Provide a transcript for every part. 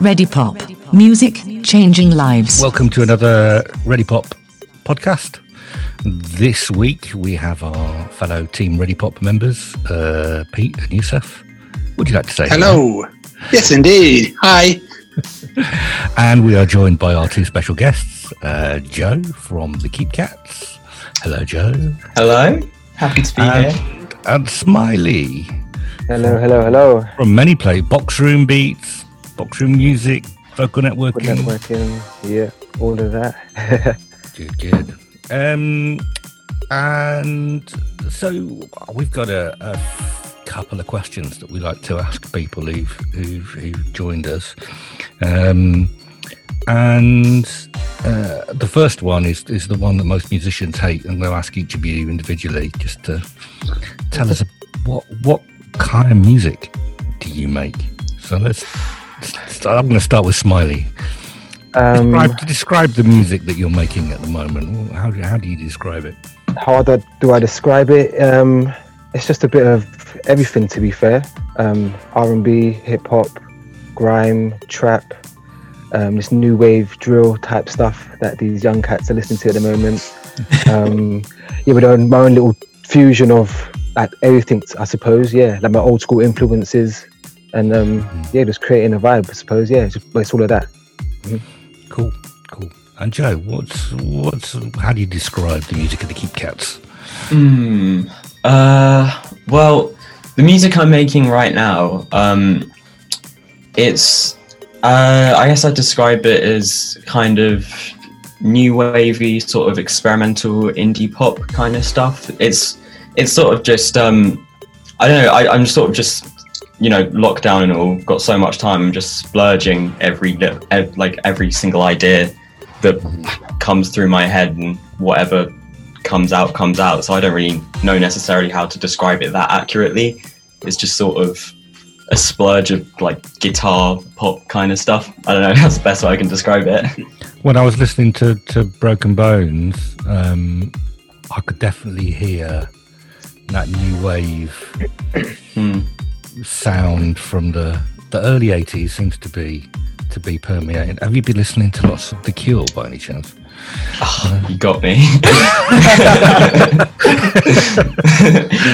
Ready Pop. Music changing lives. Welcome to another Ready Pop podcast. This week we have our fellow Team Ready Pop members, uh, Pete and Yusuf. Would you like to say hello? Yes, indeed. Hi. and we are joined by our two special guests, uh, Joe from the Keep Cats. Hello, Joe. Hello. Happy to be and, here. And Smiley. Hello, hello, hello. From many play box room beats, box room music, vocal networking. Networking, yeah, all of that. good, good. Um, and so we've got a, a, couple of questions that we like to ask people who've who've, who've joined us. Um, and uh, the first one is is the one that most musicians hate, and we'll ask each of you individually just to tell us what what kind of music do you make? So let's. I'm going to start with Smiley. Um, describe, describe, the music that you're making at the moment. How, how do you describe it? How do I, do I describe it? Um, it's just a bit of everything, to be fair. Um, R&B, hip hop, grime, trap, um, this new wave drill type stuff that these young cats are listening to at the moment. um, yeah, with my own little fusion of like everything, I suppose. Yeah, like my old school influences, and um, mm. yeah, just creating a vibe. I suppose. Yeah, it's, it's all of that. Mm-hmm. Cool, cool. And Joe, what's what's how do you describe the music of the Keep Cats? Hmm. Uh. Well, the music I'm making right now, um, it's uh, I guess I'd describe it as kind of new wavy, sort of experimental indie pop kind of stuff. It's it's sort of just um, I don't know. I, I'm sort of just you know lockdown and all. Got so much time. I'm just splurging every like every single idea that comes through my head and whatever comes out comes out. So I don't really know necessarily how to describe it that accurately. It's just sort of a splurge of like guitar pop kind of stuff. I don't know. That's the best way I can describe it. When I was listening to to Broken Bones, um, I could definitely hear that new wave hmm. Sound from the the early '80s. Seems to be to be permeating. Have you been listening to lots of The Cure by any chance? Oh, you got me.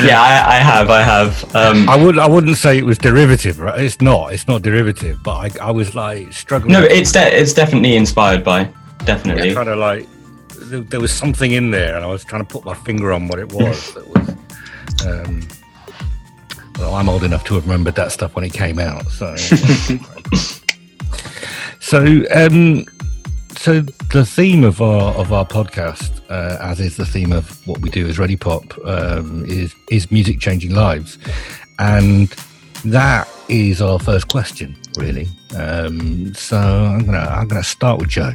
yeah, I, I, have. I have. Um, I would. I wouldn't say it was derivative. Right? It's not. It's not derivative. But I, I was like struggling. No, it's de- it's definitely inspired by. Definitely. Yeah, trying to like. There, there, was something in there, and I was trying to put my finger on what it was. that was. Um, well, I'm old enough to have remembered that stuff when it came out. So. so um, so the theme of our of our podcast, uh, as is the theme of what we do as Ready Pop, um, is is music changing lives, and that is our first question, really. Um, so I'm gonna I'm gonna start with Joe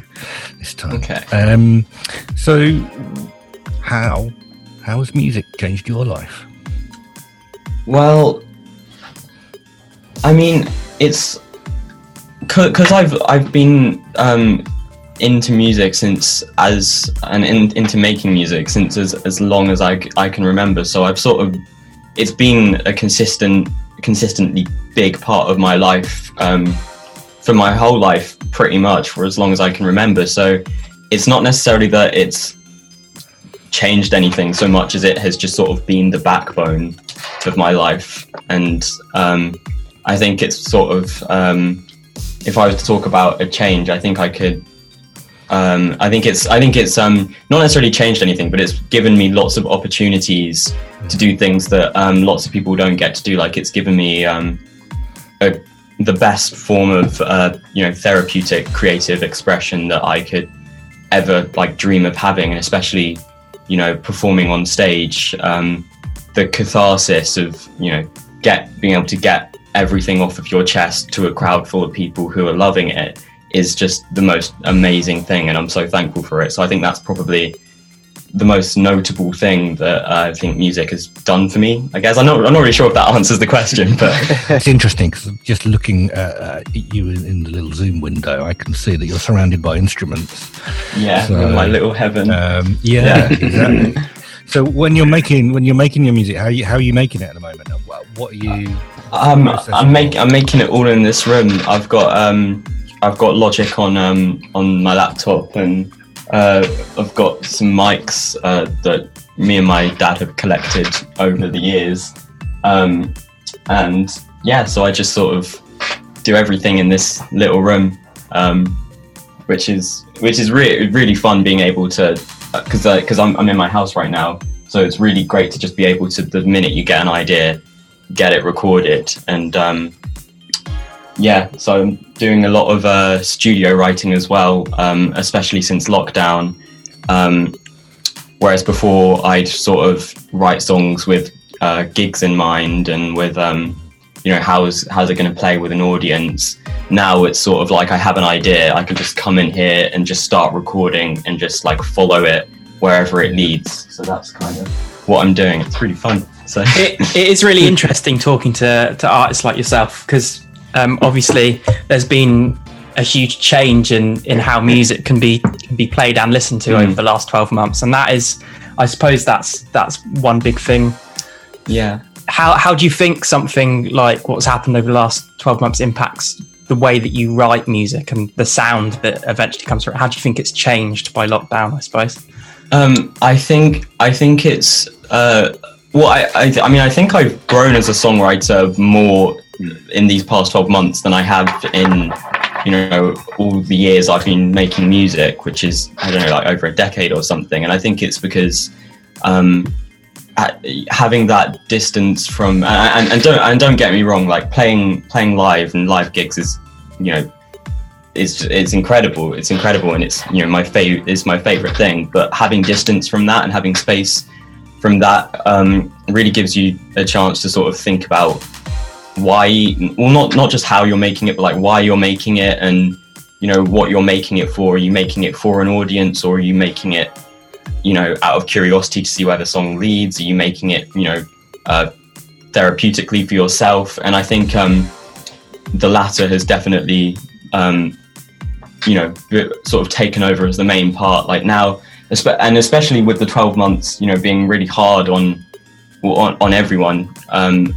this time. Okay. Um, so how how has music changed your life? Well, I mean, it's because I've I've been um, into music since as and in, into making music since as, as long as I, I can remember. So I've sort of it's been a consistent consistently big part of my life um, for my whole life pretty much for as long as I can remember. So it's not necessarily that it's changed anything so much as it has just sort of been the backbone of my life and um, I think it's sort of um, if I was to talk about a change, I think I could um, I think it's I think it's um, not necessarily changed anything, but it's given me lots of opportunities to do things that um, lots of people don't get to do. Like it's given me um, a, the best form of uh, you know therapeutic creative expression that I could ever like dream of having, and especially you know performing on stage, um, the catharsis of you know get being able to get everything off of your chest to a crowd full of people who are loving it is just the most amazing thing, and I'm so thankful for it. So I think that's probably the most notable thing that uh, I think music has done for me. I guess I'm not, I'm not really sure if that answers the question, but it's interesting because just looking at you in the little Zoom window, I can see that you're surrounded by instruments. Yeah, so, my little heaven. Um, yeah, yeah. exactly. So when you're making when you're making your music, how are you, how are you making it at the moment? What, what are you? Um, I'm making I'm making it all in this room. I've got um, I've got Logic on um, on my laptop, and uh, I've got some mics uh, that me and my dad have collected over the years. Um, and yeah, so I just sort of do everything in this little room, um, which is which is really really fun being able to because because I'm I'm in my house right now, so it's really great to just be able to the minute you get an idea, get it recorded and. Um, yeah, so I'm doing a lot of uh, studio writing as well, um, especially since lockdown. Um, whereas before, I'd sort of write songs with uh, gigs in mind and with, um, you know, how's how's it going to play with an audience. Now it's sort of like I have an idea, I can just come in here and just start recording and just like follow it wherever it leads. So that's kind of what I'm doing. It's really fun. So it, it is really interesting talking to to artists like yourself because um, obviously there's been a huge change in in how music can be can be played and listened to Mm. over the last 12 months and that is i suppose that's that's one big thing yeah. how how do you think something like what's happened over the last 12 months impacts the way that you write music and the sound that eventually comes from it how do you think it's changed by lockdown i suppose Um, I think I think it's uh, well. I, I I mean I think I've grown as a songwriter more in these past twelve months than I have in you know all the years I've been making music, which is I don't know like over a decade or something. And I think it's because um, having that distance from and, and, and don't and don't get me wrong, like playing playing live and live gigs is you know it's it's incredible. It's incredible, and it's you know my favorite is my favorite thing. But having distance from that and having space from that um, really gives you a chance to sort of think about why, well, not not just how you're making it, but like why you're making it, and you know what you're making it for. Are you making it for an audience, or are you making it, you know, out of curiosity to see where the song leads? Are you making it, you know, uh, therapeutically for yourself? And I think um, the latter has definitely um, you know sort of taken over as the main part like now and especially with the 12 months you know being really hard on on, on everyone um,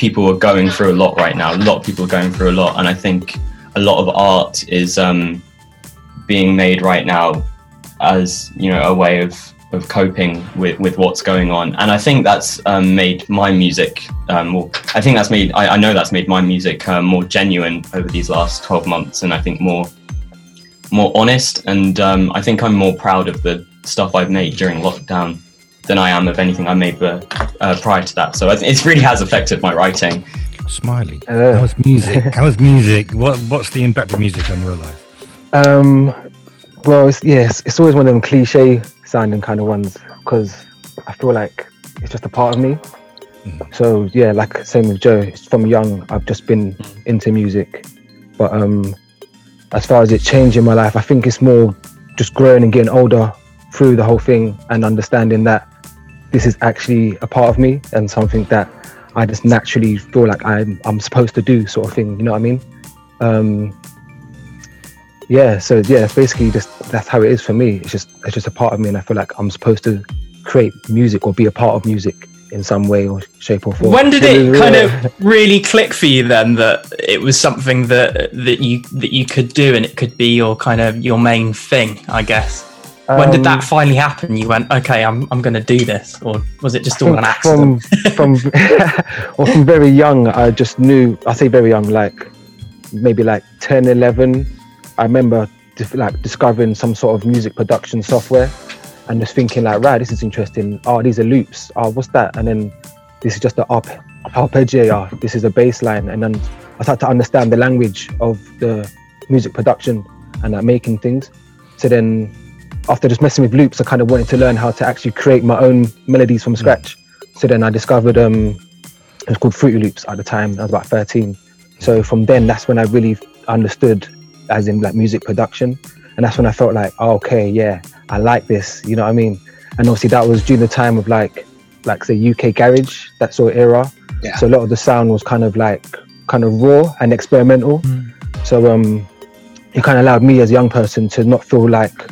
people are going through a lot right now. A lot of people are going through a lot and i think a lot of art is um, being made right now as you know a way of of coping with, with what's going on. And i think that's um, made my music um, more i think that's made i, I know that's made my music um, more genuine over these last 12 months and i think more more honest. And um, i think i'm more proud of the stuff i've made during lockdown than i am of anything i made uh, uh, prior to that so it it really has affected my writing Smiley. Hello. How's music? How's music? What What's the impact of music on your life? Um, well, it's, yes, it's always one of them cliche sounding kind of ones because I feel like it's just a part of me. So yeah, like same with Joe. It's from young, I've just been into music, but um, as far as it changing my life, I think it's more just growing and getting older through the whole thing and understanding that this is actually a part of me and something that I just naturally feel like I'm I'm supposed to do, sort of thing. You know what I mean? Um, yeah. So yeah, it's basically just that's how it is for me. It's just it's just a part of me, and I feel like I'm supposed to create music or be a part of music in some way or shape or form. when did it kind of really click for you then that it was something that that you that you could do and it could be your kind of your main thing i guess when did that Um, finally happen you went okay i'm, I'm going to do this or was it just all an accident From from well, from very young, I just knew. I say very young, like maybe like 10, 11. I remember like discovering some sort of music production software, and just thinking like, right, this is interesting. Oh, these are loops. Oh, what's that? And then this is just the up arpeggiator. This is a bass line, and then I started to understand the language of the music production and like making things. So then after just messing with loops, I kind of wanted to learn how to actually create my own melodies from scratch. So then I discovered um, it was called Fruity Loops at the time. I was about 13. So from then, that's when I really understood, as in like music production, and that's when I felt like, oh, okay, yeah, I like this. You know what I mean? And obviously that was during the time of like, like say UK garage, that sort of era. Yeah. So a lot of the sound was kind of like kind of raw and experimental. So um, it kind of allowed me as a young person to not feel like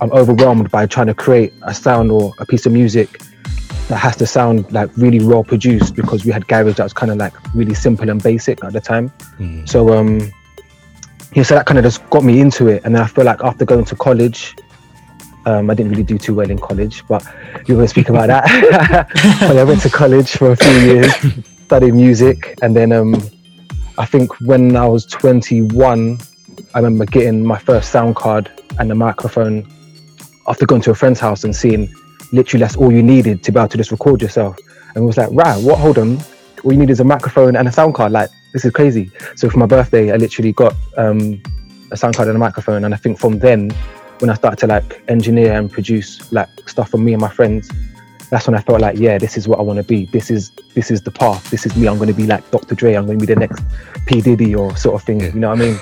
I'm overwhelmed by trying to create a sound or a piece of music that has to sound like really raw produced because we had garage that was kind of like really simple and basic at the time. So um yeah, so that kind of just got me into it. And then I feel like after going to college, um, I didn't really do too well in college, but you're going to speak about that. I went to college for a few years, studied music, and then um, I think when I was 21, I remember getting my first sound card and a microphone after going to a friend's house and seeing literally that's all you needed to be able to just record yourself. And it was like, right, what? Hold on, all you need is a microphone and a sound card. Like this is crazy. So for my birthday, I literally got um, a sound card and a microphone, and I think from then, when I started to like engineer and produce like stuff for me and my friends, that's when I felt like, yeah, this is what I want to be. This is this is the path. This is me. I'm going to be like Dr. Dre. I'm going to be the next P Diddy or sort of thing. You know what I mean?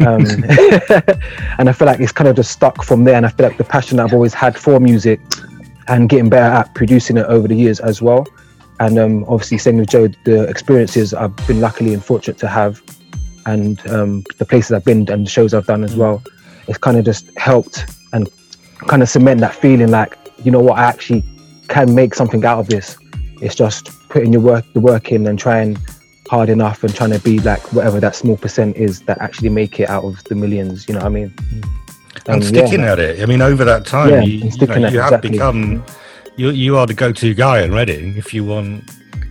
um, and I feel like it's kind of just stuck from there. And I feel like the passion that I've always had for music and getting better at producing it over the years as well. And um, obviously, same with Joe, the experiences I've been luckily and fortunate to have, and um, the places I've been and the shows I've done as well, it's kind of just helped and kind of cement that feeling like, you know what, I actually can make something out of this. It's just putting your work, the work in, and trying hard enough and trying to be like whatever that small percent is that actually make it out of the millions. You know what I mean? and sticking yeah. at it. I mean, over that time, Yeah, you, you, know, you it, have exactly. become you you are the go-to guy in Reading if you want.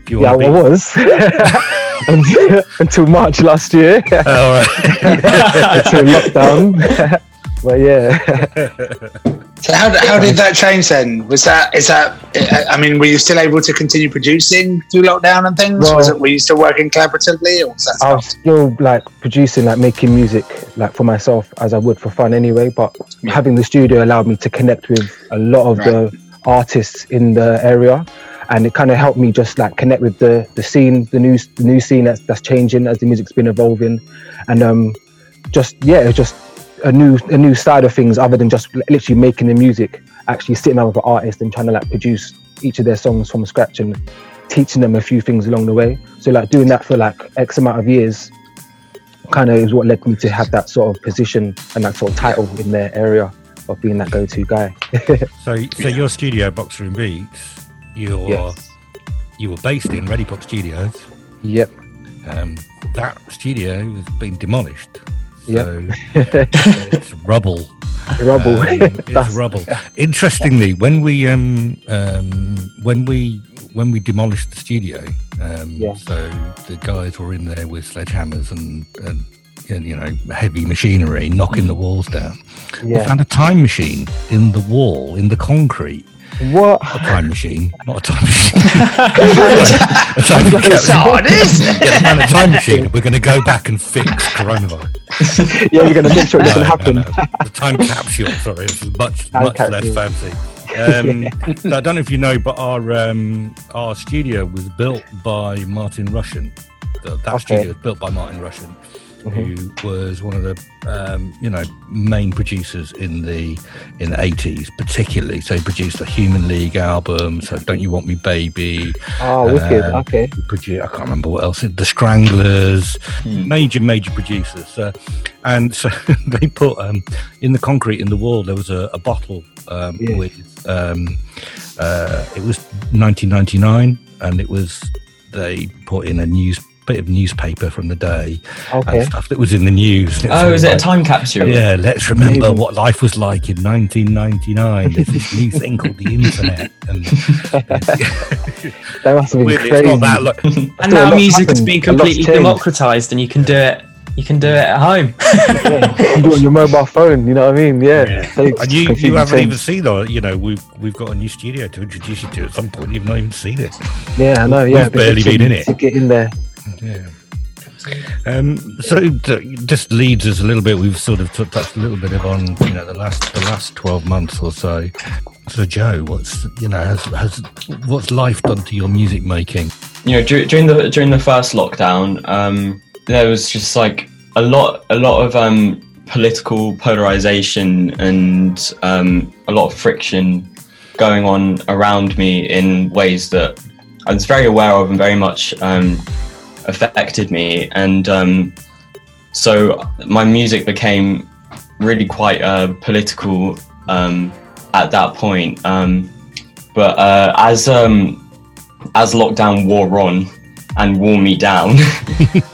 If you Yeah, want I to be. was until, March last year, All right. until lockdown. but yeah, So how, how did that change then? Was that is that? I mean, were you still able to continue producing through lockdown and things? was it? Were you still working collaboratively, or was that? I was still like producing, like making music, like for myself as I would for fun anyway. But having the studio allowed me to connect with a lot of the artists in the area, and it kind of helped me just like connect with the the scene, the new the new scene that's that's changing as the music's been evolving, and um, just yeah, it's just a new a new side of things other than just literally making the music. Actually sitting down with an artist and trying to like produce each of their songs from scratch and teaching them a few things along the way. So like doing that for like X amount of years kind of is what led me to have that sort of position and that sort of title in their area of being that go-to guy. So, so your studio, box room Beats, you're Yes. you were based in Ready Pop Studios. yep. Um, that studio has been demolished. So it's rubble. Rubble. Um, it's rubble. Interestingly, when we um, um, when we when we demolished the studio, um, Yeah. so the guys were in there with sledgehammers and, and and, you know heavy machinery knocking the walls down. We found a time machine in the wall in the concrete. What? A time machine, not a time machine. a time, it is. yeah, a time machine. We're going to go back and fix coronavirus. Yeah, we're gonna make sure it doesn't No, happen. no, no. The time capsule. Sorry, it's much Time much capsule. less fancy. Um, so I don't know if you know, but our um, our studio was built by Martin Rushent. The, that Okay. studio was built by Martin Rushent, who was one of the um, you know main producers in the in the eighties, particularly. So he produced the Human League album. So Don't You Want Me, Baby. Oh, wicked. Uh, Okay. he produ- I can't remember what else. The Stranglers, major, major producers. Uh, and so they put um, in the concrete in the wall. There was a, a bottle um, Yeah. with. Um, uh, it was 1999, and it was they put in a news bit of newspaper from the day Okay. and stuff that was in the news. Oh, is it a time capsule? Yeah, let's remember Amazing. what life was like in 1999. There's this new thing called the internet, and That must have been weirdly, crazy. it's not that. Lo- And now lot's music's happened, been completely democratized, and you can do it. You can do it at home. Yeah, you can do it on your mobile phone. You know what I mean? Yeah. So it's And you, you haven't even seen it. You know, we've we've got a new studio to introduce you to at some point. You've not even seen it. Yeah, I know. Yeah, We've barely been in it. To get in there. Yeah. Um, so d- just leads us a little bit. We've sort of t- touched a little bit on you know the last the last twelve months or so. So Joe, what's you know has has what's life done to your music making? you know dur- during the during the first lockdown um there was just like a lot a lot of um political polarization and um a lot of friction going on around me in ways that I was very aware of and very much um affected me. And um so my music became really quite uh political um at that point. Um but uh as um as lockdown wore on and wore me down,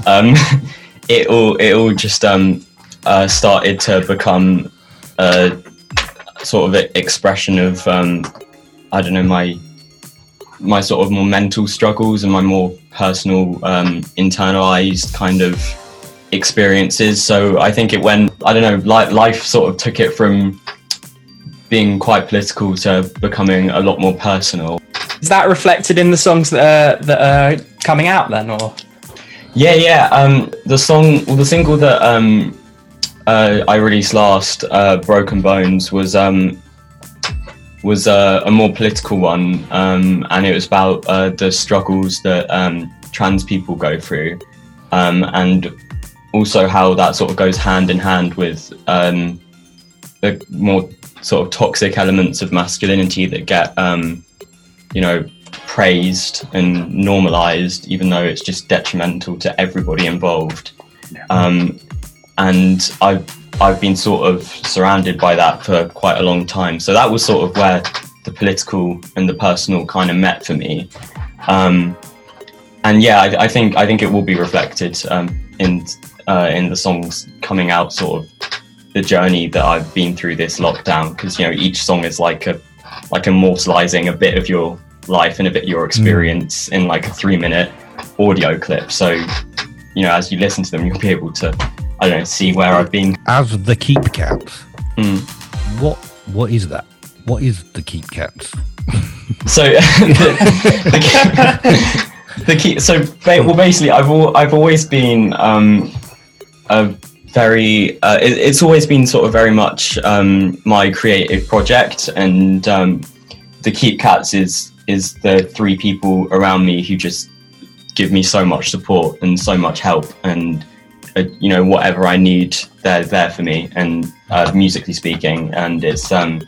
um, it all it all just um, uh, started to become a sort of expression of I don't know my my sort of more mental struggles and my more personal um, internalized kind of experiences. So I think it went I don't know life, life sort of took it from being quite political to becoming a lot more personal. Is that reflected in the songs that are, that are coming out then, or? Yeah, yeah. Um, the song, well, the single that um, uh, I released last, uh, "Broken Bones," was um, was uh, a more political one, um, and it was about uh, the struggles that um, trans people go through, um, and also how that sort of goes hand in hand with um, the more sort of toxic elements of masculinity that get, um, you know, praised and normalized, even though it's just detrimental to everybody involved. Um, and I've I've been sort of surrounded by that for quite a long time. So that was sort of where the political and the personal kind of met for me. Um, and yeah, I, I, think I think it will be reflected um, in uh, in the songs coming out, sort of the journey that I've been through this lockdown. Because you know, each song is like a like immortalizing a bit of your life and a bit of your experience mm. in like a three minute audio clip. So you know, as you listen to them, you'll be able to I don't see where I've been. As the keep cats, mm. what what is that? What is the keep cats? so the, the, the key. So well, basically, I've al- I've always been um, a very. Uh, it, it's always been sort of very much um, my creative project, and um, the keep cats is is the three people around me who just give me so much support and so much help and you know whatever I need, they're there for me, and uh, musically speaking, and it's um,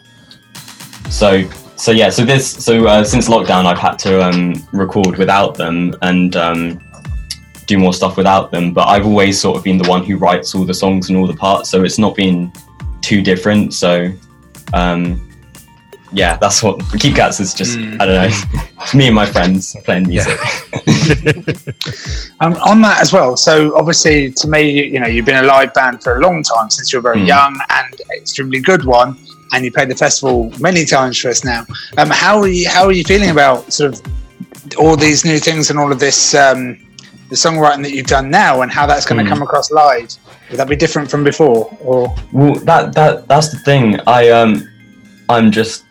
so so yeah. So this so uh, since lockdown, I've had to um, record without them and um, do more stuff without them. But I've always sort of been the one who writes all the songs and all the parts, so it's not been too different. So um, yeah, that's what Keep Cats is just, mm. I don't know, me and my friends playing music. Yeah. um, on that as well, so obviously to me, you know, you've been a live band for a long time since you were very mm. young and extremely good one, and you played the festival many times for us now. Um, how are you, how are you feeling about sort of all these new things and all of this, um, the songwriting that you've done now and how that's going to mm. come across live? Would that be different from before or? Well, that, that, that's the thing. I, um, I'm just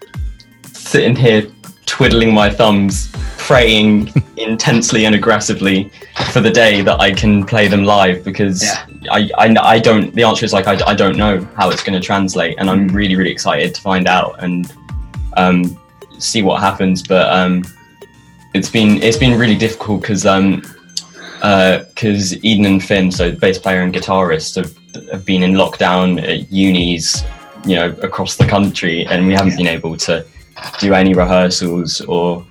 sitting here twiddling my thumbs, praying intensely and aggressively for the day that I can play them live because yeah. I, I, I, don't, the answer is like, I, I don't know how it's going to translate. And I'm really, really excited to find out and um, see what happens. But um, it's been, it's been really difficult because um, because uh, Eden and Finn, so bass player and guitarist, have, have been in lockdown at unis, you know, across the country, and we haven't been able to do any rehearsals or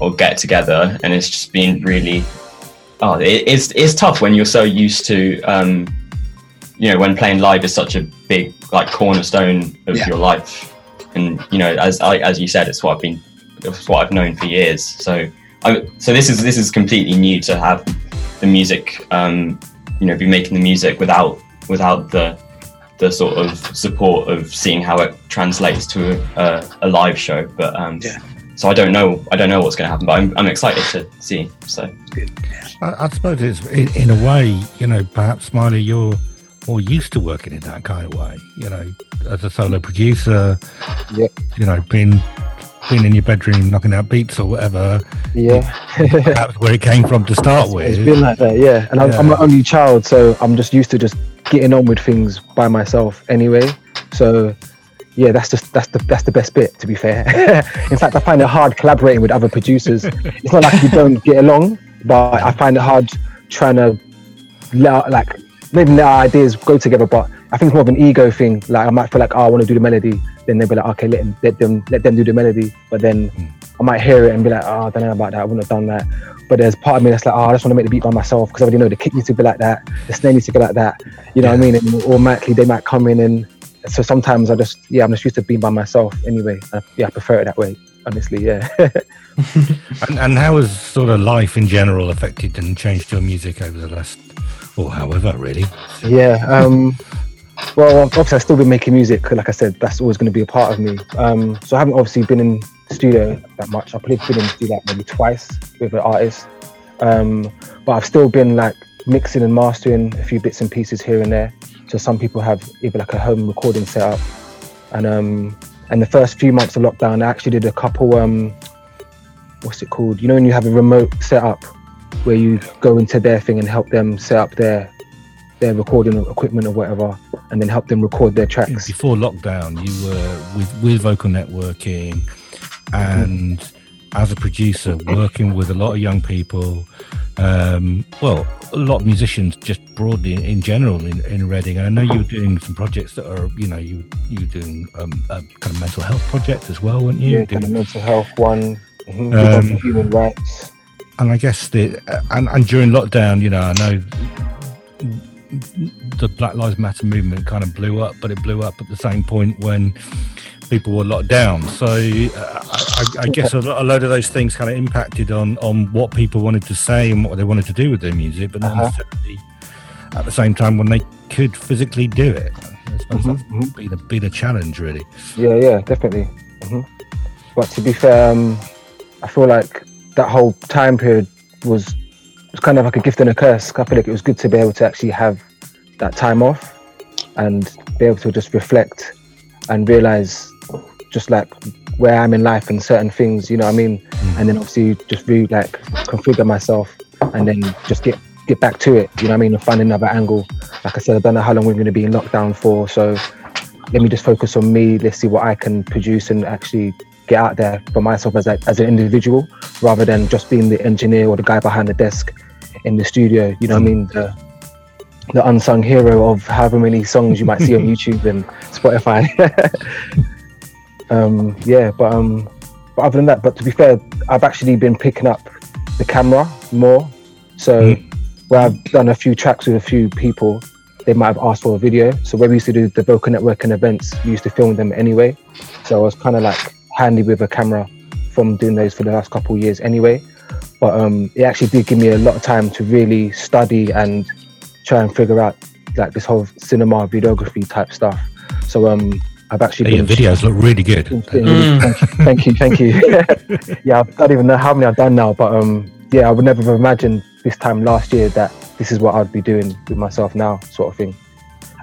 or get together, and it's just been really oh it, it's it's tough when you're so used to um, you know when playing live is such a big like cornerstone of yeah. your life, and you know as I, as you said, it's what I've been it's what I've known for years. So I so this is this is completely new to have the music um, you know be making the music without without the the sort of support of seeing how it translates to a, a live show. But um, yeah. so I don't know. I don't know what's going to happen, but I'm, I'm excited to see. So I, I suppose it's in, in, a way, you know, perhaps Smiley, you're more used to working in that kind of way. You know, as a solo producer, yeah. you know, being being in your bedroom knocking out beats or whatever. Yeah, that's where it came from to start with. It's been like that, yeah. And I'm, yeah. I'm an only child, so I'm just used to just getting on with things by myself anyway. So yeah, that's just that's the that's the best bit. To be fair, in fact, I find it hard collaborating with other producers. It's not like we don't get along, but I find it hard trying to let like maybe let our ideas go together. But I think it's more of an ego thing. Like I might feel like oh, I want to do the melody, then they'll be like okay, let them let them let them do the melody. But then mm. I might hear it and be like oh, I don't know about that. I wouldn't have done that. But there's part of me that's like, oh, I just want to make the beat by myself because I already know the kick needs to be like that, the snare needs to be like that. You know yeah. what I mean? And automatically they might come in and so sometimes I just yeah, I'm just used to being by myself anyway. I, yeah, I prefer it that way. Honestly, yeah. and, and how has sort of life in general affected and changed your music over the last, or however, really? Yeah. Um, Well, obviously, I've still been making music. Like I said, that's always going to be a part of me. Um, so I haven't obviously been in studio that much. I've probably been in studio like maybe twice with an artist. Um, but I've still been like mixing and mastering a few bits and pieces here and there. So some people have either like a home recording setup, and um, and the first few months of lockdown, I actually did a couple. Um, what's it called? You know, when you have a remote setup where you go into their thing and help them set up their their recording equipment or whatever, and then help them record their tracks. Before lockdown, you were with with vocal networking, and as a producer, working with a lot of young people. Um, well, a lot of musicians just broadly in, in general in, in Reading. And I know you were doing some projects that are, you know, you you were doing um, a kind of mental health project as well, weren't you? Yeah, kind of mental health one, mhm, Um, human rights. and I guess the and, and during lockdown, you know, I know the Black Lives Matter movement kind of blew up, but it blew up at the same point when people were locked down. So uh, I, I, guess a, a load of those things kind of impacted on on what people wanted to say and what they wanted to do with their music, but not Uh-huh. necessarily at the same time when they could physically do it. I suppose Mhm, that's been a been a challenge, really. Yeah, yeah, definitely. hmm But to be fair, um, I feel like that whole time period was was kind of like a gift and a curse. I feel like it was good to be able to actually have that time off and be able to just reflect and realize just like where I'm in life and certain things, you know what I mean? And then obviously just really like configure myself and then just get get back to it, you know what I mean? And find another angle. Like I said, I don't know how long we're going to be in lockdown for, so let me just focus on me. Let's see what I can produce and actually get out there for myself as a, as an individual, rather than just being the engineer or the guy behind the desk in the studio. You know what I mean? The, the unsung hero of however many songs you might see on YouTube and Spotify. um, yeah, but um, but other than that, but to be fair, I've actually been picking up the camera more. So where I've done a few tracks with a few people, they might have asked for a video. So where we used to do the vocal networking events, we used to film them anyway. So I was kind of like handy with a camera from doing those for the last couple of years anyway. But um, it actually did give me a lot of time to really study and try and figure out like this whole cinema videography type stuff. So um, I've actually Your been videos look really good. Thank you, thank you, thank you. yeah, I don't even know how many I've done now, but um, yeah, I would never have imagined this time last year that this is what I'd be doing with myself now, sort of thing.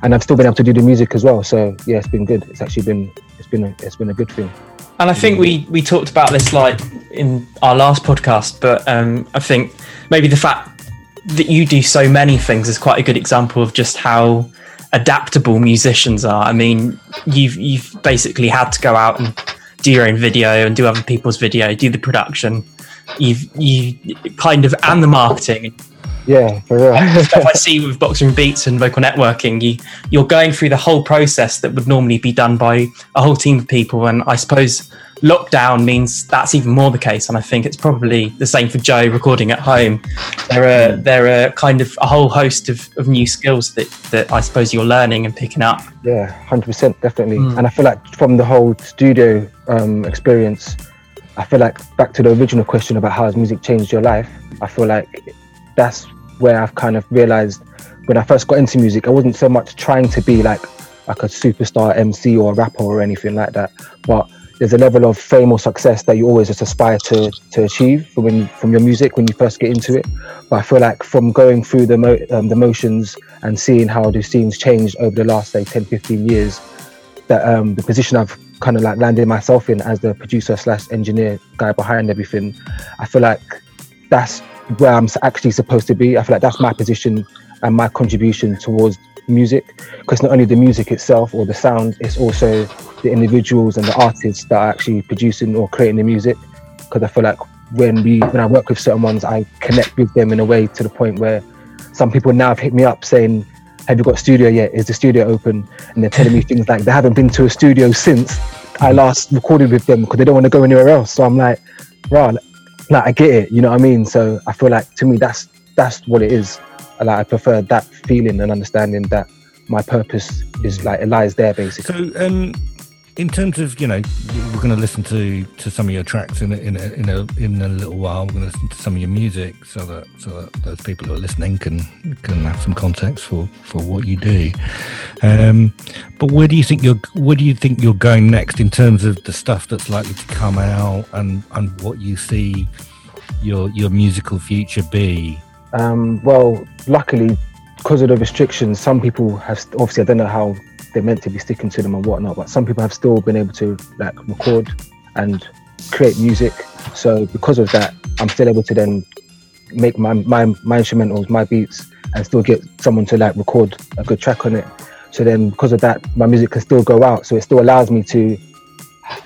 And I've still been able to do the music as well, so yeah, it's been good. It's actually been it's been a, it's been a good thing. And I think we we talked about this like in our last podcast, but um, I think maybe the fact that you do so many things is quite a good example of just how adaptable musicians are. I mean, you've you've basically had to go out and do your own video and do other people's video, do the production. You've you kind of and the marketing Yeah, for real. stuff I see with boxing beats and vocal networking, you you're going through the whole process that would normally be done by a whole team of people. And I suppose lockdown means that's even more the case. And I think it's probably the same for Joe recording at home. There are there are kind of a whole host of, of new skills that, that I suppose you're learning and picking up. Yeah, hundred percent, definitely. Mm. And I feel like from the whole studio um, experience, I feel like back to the original question about how has music changed your life. I feel like that's where I've kind of realized when I first got into music, I wasn't so much trying to be like like a superstar MC or a rapper or anything like that, but there's a level of fame or success that you always just aspire to to achieve from when from your music when you first get into it. But I feel like from going through the mo- um, the motions and seeing how the scenes changed over the last say 10, 15 years, that um, the position I've kind of like landed myself in as the producer slash engineer guy behind everything, I feel like that's where I'm actually supposed to be. I feel like that's my position and my contribution towards music because not only the music itself or the sound, it's also the individuals and the artists that are actually producing or creating the music. Because I feel like when we when I work with certain ones, I connect with them in a way to the point where some people now have hit me up saying, "Have you got studio yet? Is the studio open?" And they're telling me things like they haven't been to a studio since I last recorded with them because they don't want to go anywhere else. So I'm like, right, like I get it, you know what I mean? So I feel like to me that's that's what it is. Like I prefer that feeling and understanding that my purpose is like it lies there basically. So, um, in terms of you know, we're going to listen to to some of your tracks in a, in a, in a in a little while. We're going to listen to some of your music so that so that those people who are listening can can have some context for for what you do. Um, but where do you think you're where do you think you're going next in terms of the stuff that's likely to come out and and what you see your your musical future be? Um, well, luckily, because of the restrictions, some people have obviously I don't know how they're meant to be sticking to them and whatnot, but some people have still been able to like record and create music. So because of that, I'm still able to then make my my my instrumentals, my beats, and still get someone to like record a good track on it. So then because of that, my music can still go out. So it still allows me to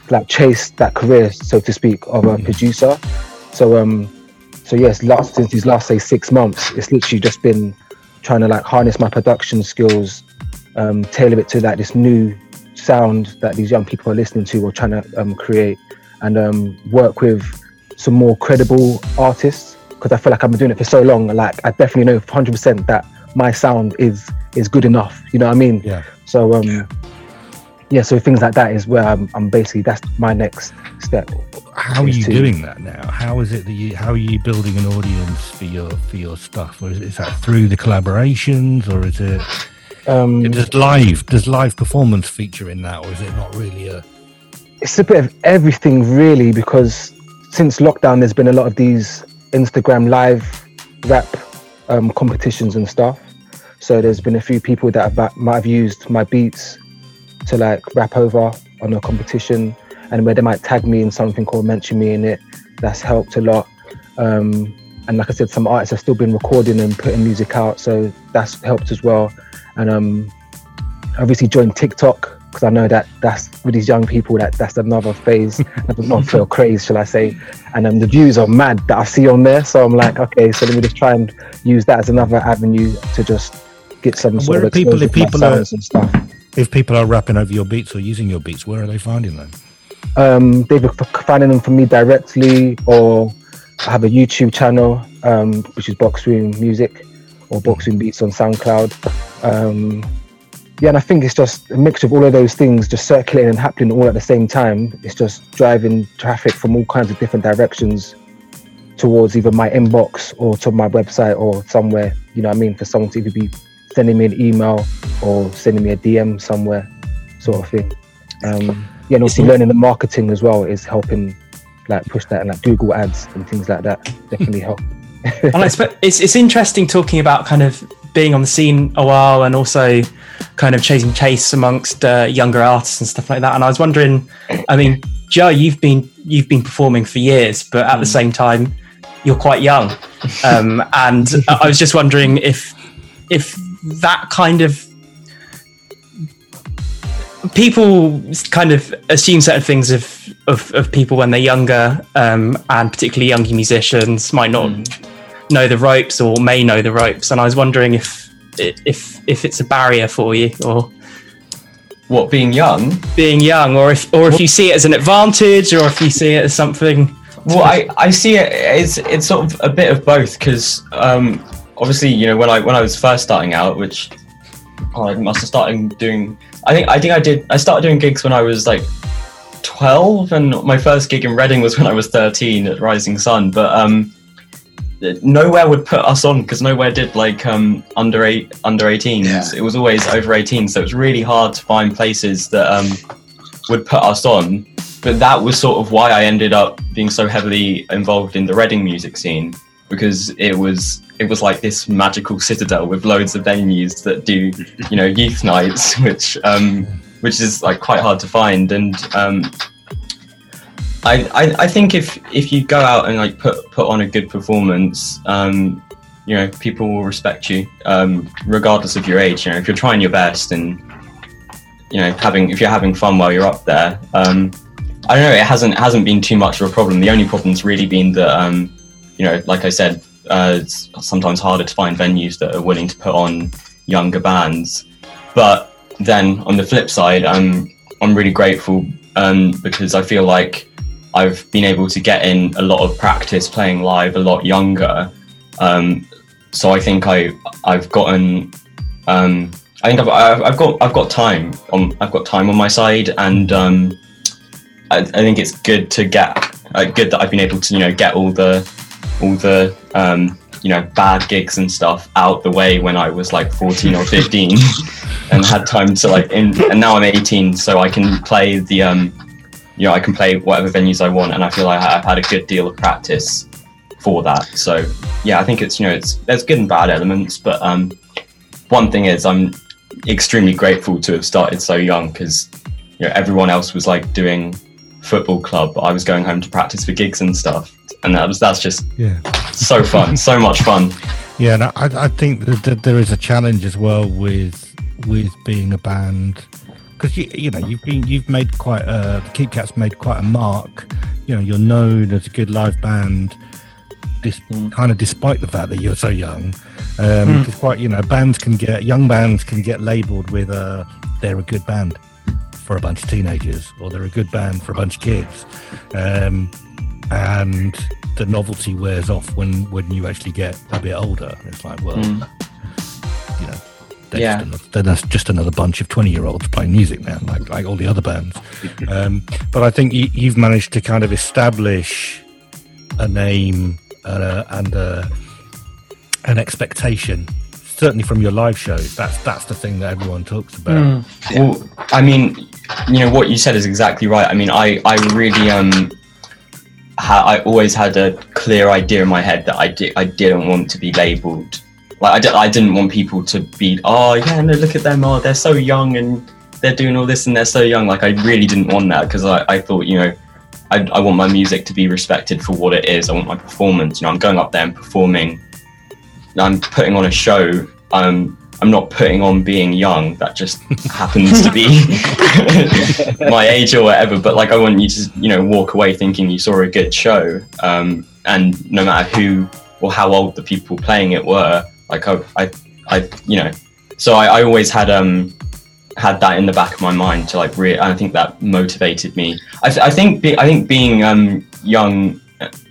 like chase that career, so to speak, of a producer. So um so yes, last since these last say six months, it's literally just been trying to like harness my production skills, um, tailor it to like this new sound that these young people are listening to or trying to um, create, and um, work with some more credible artists because I feel like I've been doing it for so long. Like I definitely know 100% that my sound is is good enough. You know what I mean? Yeah. So um, yeah. yeah. So things like that is where I'm, I'm basically that's my next step. How are you to- doing that now? How is it that you how are you building an audience for your for your stuff? Or is, is that through the collaborations or is it Um, does live does live performance feature in that or is it not really a it's a bit of everything really because since lockdown there's been a lot of these instagram live rap um, competitions and stuff. So there's been a few people that have, might have used my beats to like rap over on a competition and where they might tag me in something or mention me in it. That's helped a lot. Um, and like i said some artists have still been recording and putting music out so that's helped as well and um, obviously joined TikTok because I know that that's with these young people that that's another phase, not feel craze, shall I say? And um, the views are mad that I see on there. So I'm like, okay, so let me just try and use that as another avenue to just get some And sort of people- if people are- and stuff. if people are rapping over your beats or using your beats, where are they finding them? Um, they've been finding them from me directly, or I have a YouTube channel um, which is Box Room Music or Box Room Beats on SoundCloud. Um, yeah, and I think it's just a mixture of all of those things just circulating and happening all at the same time. It's just driving traffic from all kinds of different directions towards either my inbox or to my website or somewhere. You know what I mean? For someone to either be sending me an email or sending me a DM somewhere, sort of thing. Um, yeah, and also learning the marketing as well is helping like push that and like Google ads and things like that definitely help. and I expect it's it's interesting talking about kind of being on the scene a while and also kind of chasing chase amongst uh, younger artists and stuff like that. And I was wondering, I mean, Joe, you've been you've been performing for years, but at the same time, you're quite young. Um, and I was just wondering if if that kind of people kind of assume certain things of of, of people when they're younger, um, and particularly younger musicians might not know the ropes or may know the ropes. And I was wondering if if if it's a barrier for you or What being young? being young, or if or if you see it as an advantage, or if you see it as something. Well, I, I see it. It's it's sort of a bit of both because um, obviously you know when I when I was first starting out, which oh, I must have started doing. I think I think I did. I started doing gigs when I was like twelve, and my first gig in Reading was when I was thirteen at Rising Sun. But um, nowhere would put us on because nowhere did like um, under eight under 18s. Yeah. It was always over 18, so it was really hard to find places that um, would put us on. But that was sort of why I ended up being so heavily involved in the Reading music scene because it was it was like this magical citadel with loads of venues that do you know youth nights, which um, which is like quite hard to find and. Um, I, I, I think if if you go out and like put put on a good performance, um, you know, people will respect you, um, regardless of your age. You know, if you're trying your best and you know having if you're having fun while you're up there, um, I don't know. It hasn't hasn't been too much of a problem. The only problem's really been that um, you know, like I said, uh, it's sometimes harder to find venues that are willing to put on younger bands. But then on the flip side, I'm I'm really grateful um, because I feel like I've been able to get in a lot of practice playing live a lot younger. Um, so I think I I've gotten um, I think I've, I've, I've got I've got time on I've got time on my side, and um, I, I think it's good to get uh, good that I've been able to you know get all the all the um, you know bad gigs and stuff out the way when I was like 14 or 15 and had time to like in, and now I'm 18 so I can play the um you know I can play whatever venues I want and I feel like I've had a good deal of practice for that. So yeah I think it's you know it's there's good and bad elements but um one thing is I'm extremely grateful to have started so young because you know everyone else was like doing football club I was going home to practice for gigs and stuff. And that was that's just Yeah. so fun so much fun. Yeah, and I, I think that, that there is a challenge as well with with being a band because you you know you've been you've made quite a the Keep Cat's made quite a mark. You know, you're known as a good live band. This kind of despite the fact that you're so young, um, it's quite you know bands can get young bands can get labelled with uh, they're a good band for a bunch of teenagers or they're a good band for a bunch of kids. Um, and the novelty wears off when when you actually get a bit older. It's like, well, Mm. you know, they're, Yeah. just another, they're just- just another bunch of twenty year olds playing music now, like like all the other bands. um, but I think you, you've managed to kind of establish a name and and a, an expectation. Certainly from your live shows, that's that's the thing that everyone talks about. Well, I mean, you know what you said is exactly right. I mean, I I really um, ha- I always had a clear idea in my head that I di- I didn't want to be labelled. Like I, didn't want people to be, oh yeah, no, look at them, oh they're so young and they're doing all this and they're so young. Like I really didn't want that because I, I thought, you know, I, I want my music to be respected for what it is. I want my performance. You know, I'm going up there and performing. I'm putting on a show. Um, I'm not putting on being young. That just happens to be my age or whatever. But like, I want you to, you know, walk away thinking you saw a good show. Um, and no matter who or how old the people playing it were, like I, I, I you know, so I, I always had um had that in the back of my mind to like re- I think that motivated me. I, th- I think be- I think being um young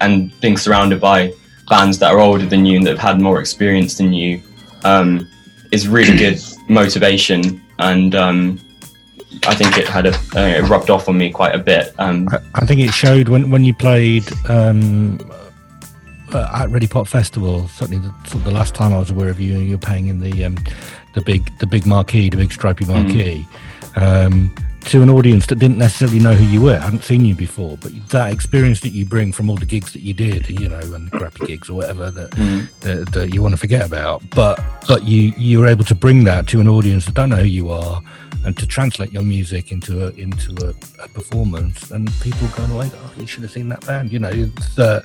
and being surrounded by bands that are older than you and that have had more experience than you um, is really good motivation and um, I think it had a uh, it rubbed off on me quite a bit. Um, I, I think it showed when when you played um, uh, at Readipop Festival. Certainly, the, sort of the last time I was aware of you, you were playing in the um, the big the big marquee, the big stripy marquee, um, to an audience that didn't necessarily know who you were, hadn't seen you before. But that experience that you bring from all the gigs that you did, you know, and crappy gigs or whatever that, that, that you want to forget about, but but you you were able to bring that to an audience that don't know who you are. And to translate your music into a into a, a performance, and people going away, oh, you should have seen that band. You know, it's, uh,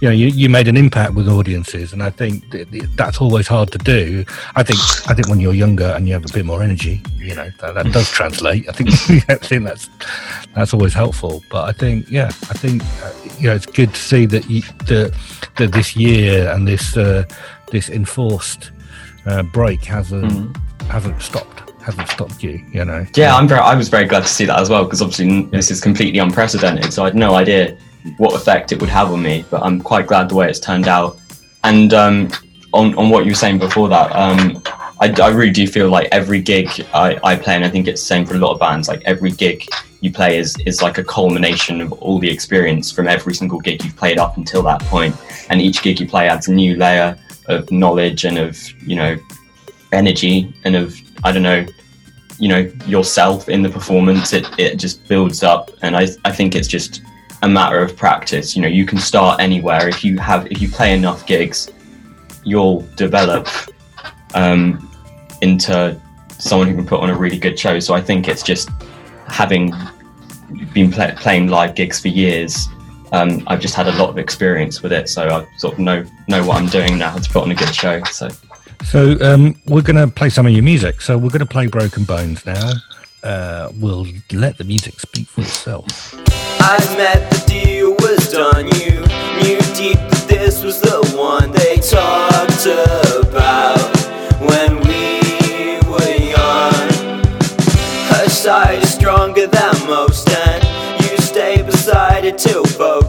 you know, you, you made an impact with audiences, and I think th- th- that's always hard to do. I think I think when you're younger and you have a bit more energy, you know, that, that does translate. I think I think that's that's always helpful. But I think, yeah, I think uh, you know, it's good to see that you, that that this year and this uh, this enforced uh, break hasn't hasn't stopped hasn't stopped you. You know, yeah, I'm very, I was very glad to see that as well because obviously n- this is completely unprecedented. So I had no idea what effect it would have on me, but I'm quite glad the way it's turned out. And um, on on what you were saying before that, um, I, I really do feel like every gig I, I play, and I think it's the same for a lot of bands. Like every gig you play is is like a culmination of all the experience from every single gig you've played up until that point. And each gig you play adds a new layer of knowledge and of you know energy and of I don't know you know yourself in the performance it, it just builds up. And I, I think it's just a matter of practice. You know you can start anywhere. If you have if you play enough gigs you'll develop um, into someone who can put on a really good show. So I think it's just having been pla playing live gigs for years um, I've just had a lot of experience with it. So I sort of know know what I'm doing now to put on a good show. So So um, we're going to play some of your music. So we're going to play Broken Bones now. Uh, we'll let the music speak for itself. I met the deal was done. You knew deep that this was the one they talked about when we were young. Her side is stronger than most, and you stay beside it till focus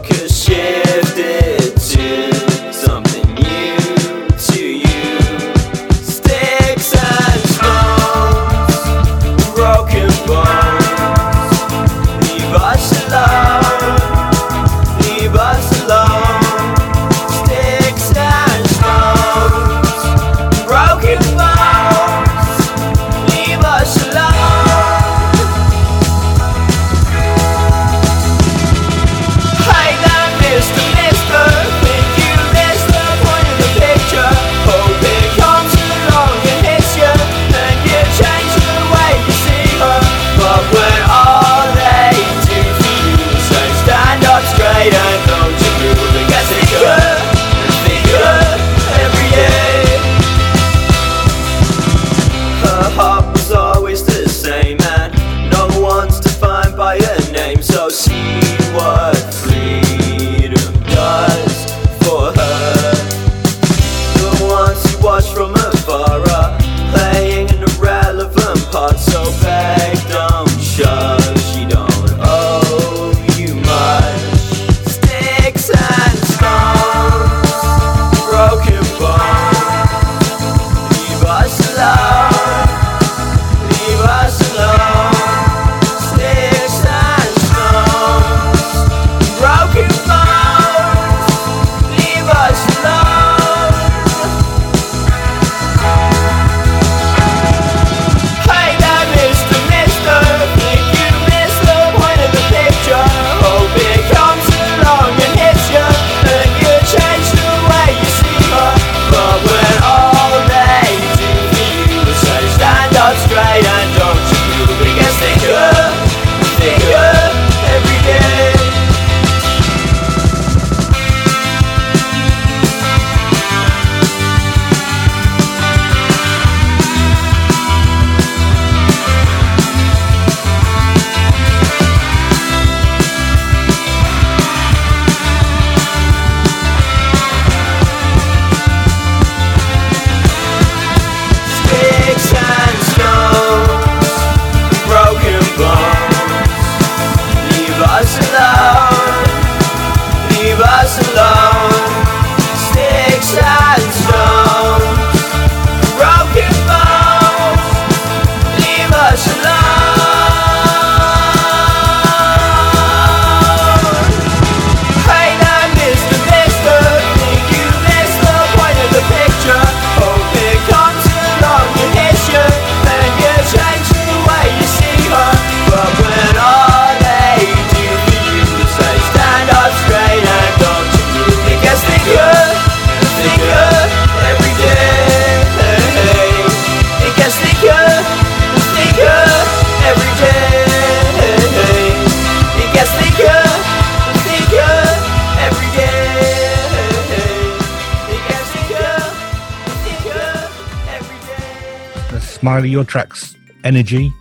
Uh, your tracks, Energy.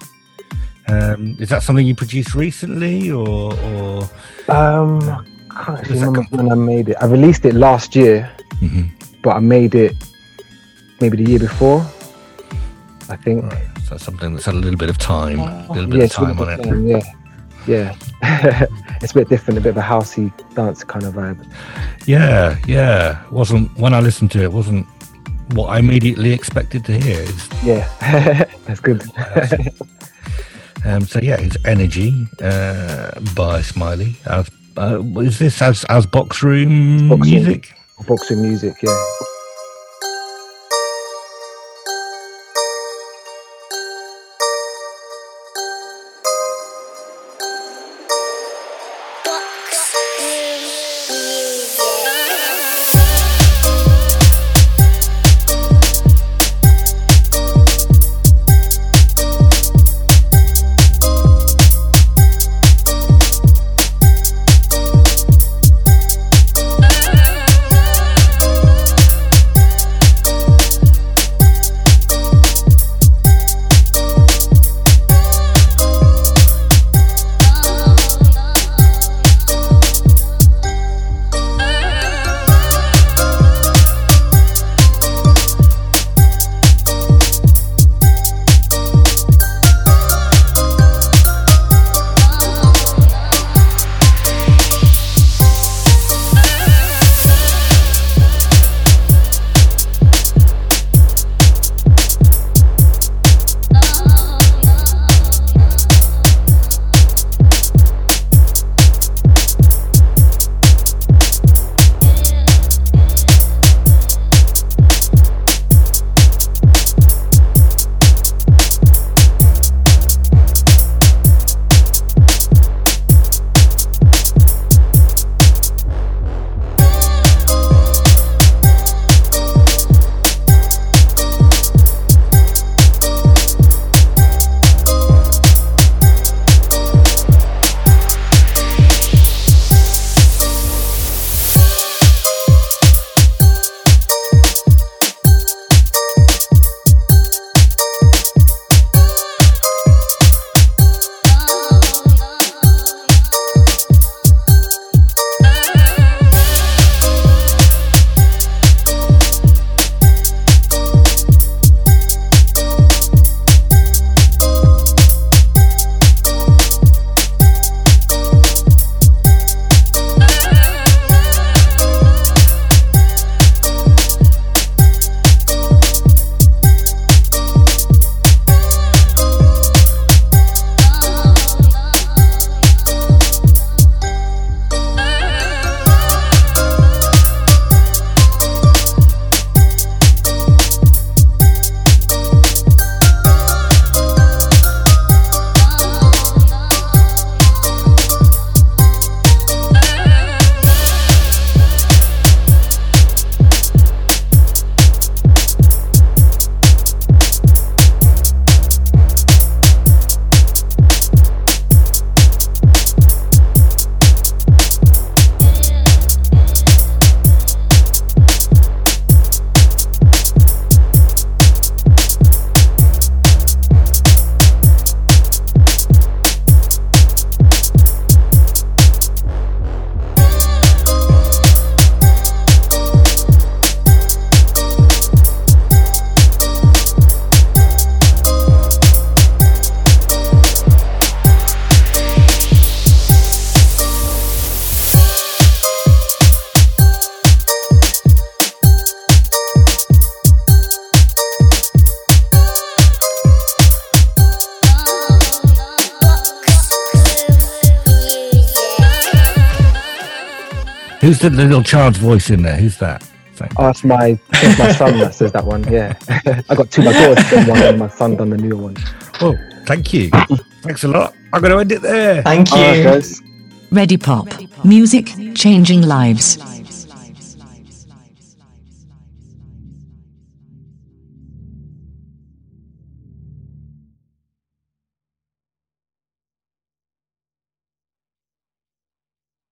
Um, is that something you produced recently, or, or Um, I can't actually remember when I made it. I released it last year, Mhm. but I made it maybe the year before. I think. Right, so something that's had a little bit of time, a little bit Yeah, of it's a bit time on it. different, Yeah, yeah. it's a bit different, a bit of a housey dance kind of vibe. Yeah, yeah. wasn't when I listened to it, wasn't what I immediately expected to hear. It's, Yeah, that's good. um, so yeah, it's Energy uh, by Smiley. As, uh, is this as as box room Box Room. music? Boxing music, yeah. Who's the little child's voice in there? Who's that? Thank Oh, it's my, it's my son that says that one. Yeah, I got two. My daughter's done one, and my son done the newer one. Oh, thank you. Thanks a lot. I'm going to end it there. Thank you. All right, guys. Readipop. Music changing lives.